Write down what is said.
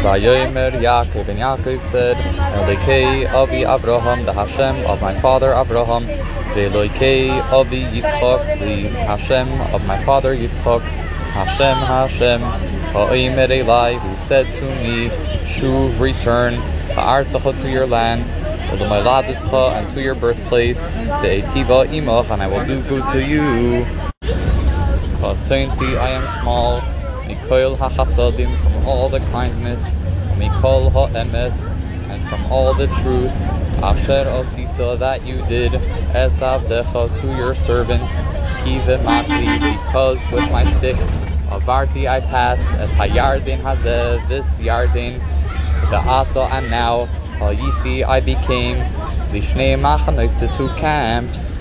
Vayomer Yaakov, and Yaakov said, Elokei Avi Abraham, the Hashem of my father Abraham, Elokei Avi Yitzchak, the Hashem of my father Yitzchak, Hashem Hashem, Ha'omer Elai, who said to me, Shuv, return, Ha'artzacha to your land, and to your birthplace, the Etiva Imach, and I will do good to you. But I am small, Mikoil HaChasadim, from all the kindness, Mikol HaEmes, and from all the truth, Asher Osisa, that you did, Esavdecha, to your servant, Kive Mati, because with my stick, Avarti I passed, as Hayardin Hazeh, this Yardin, the Ato, and now, Al Yisi I became, Lishnei Machanos, the two camps,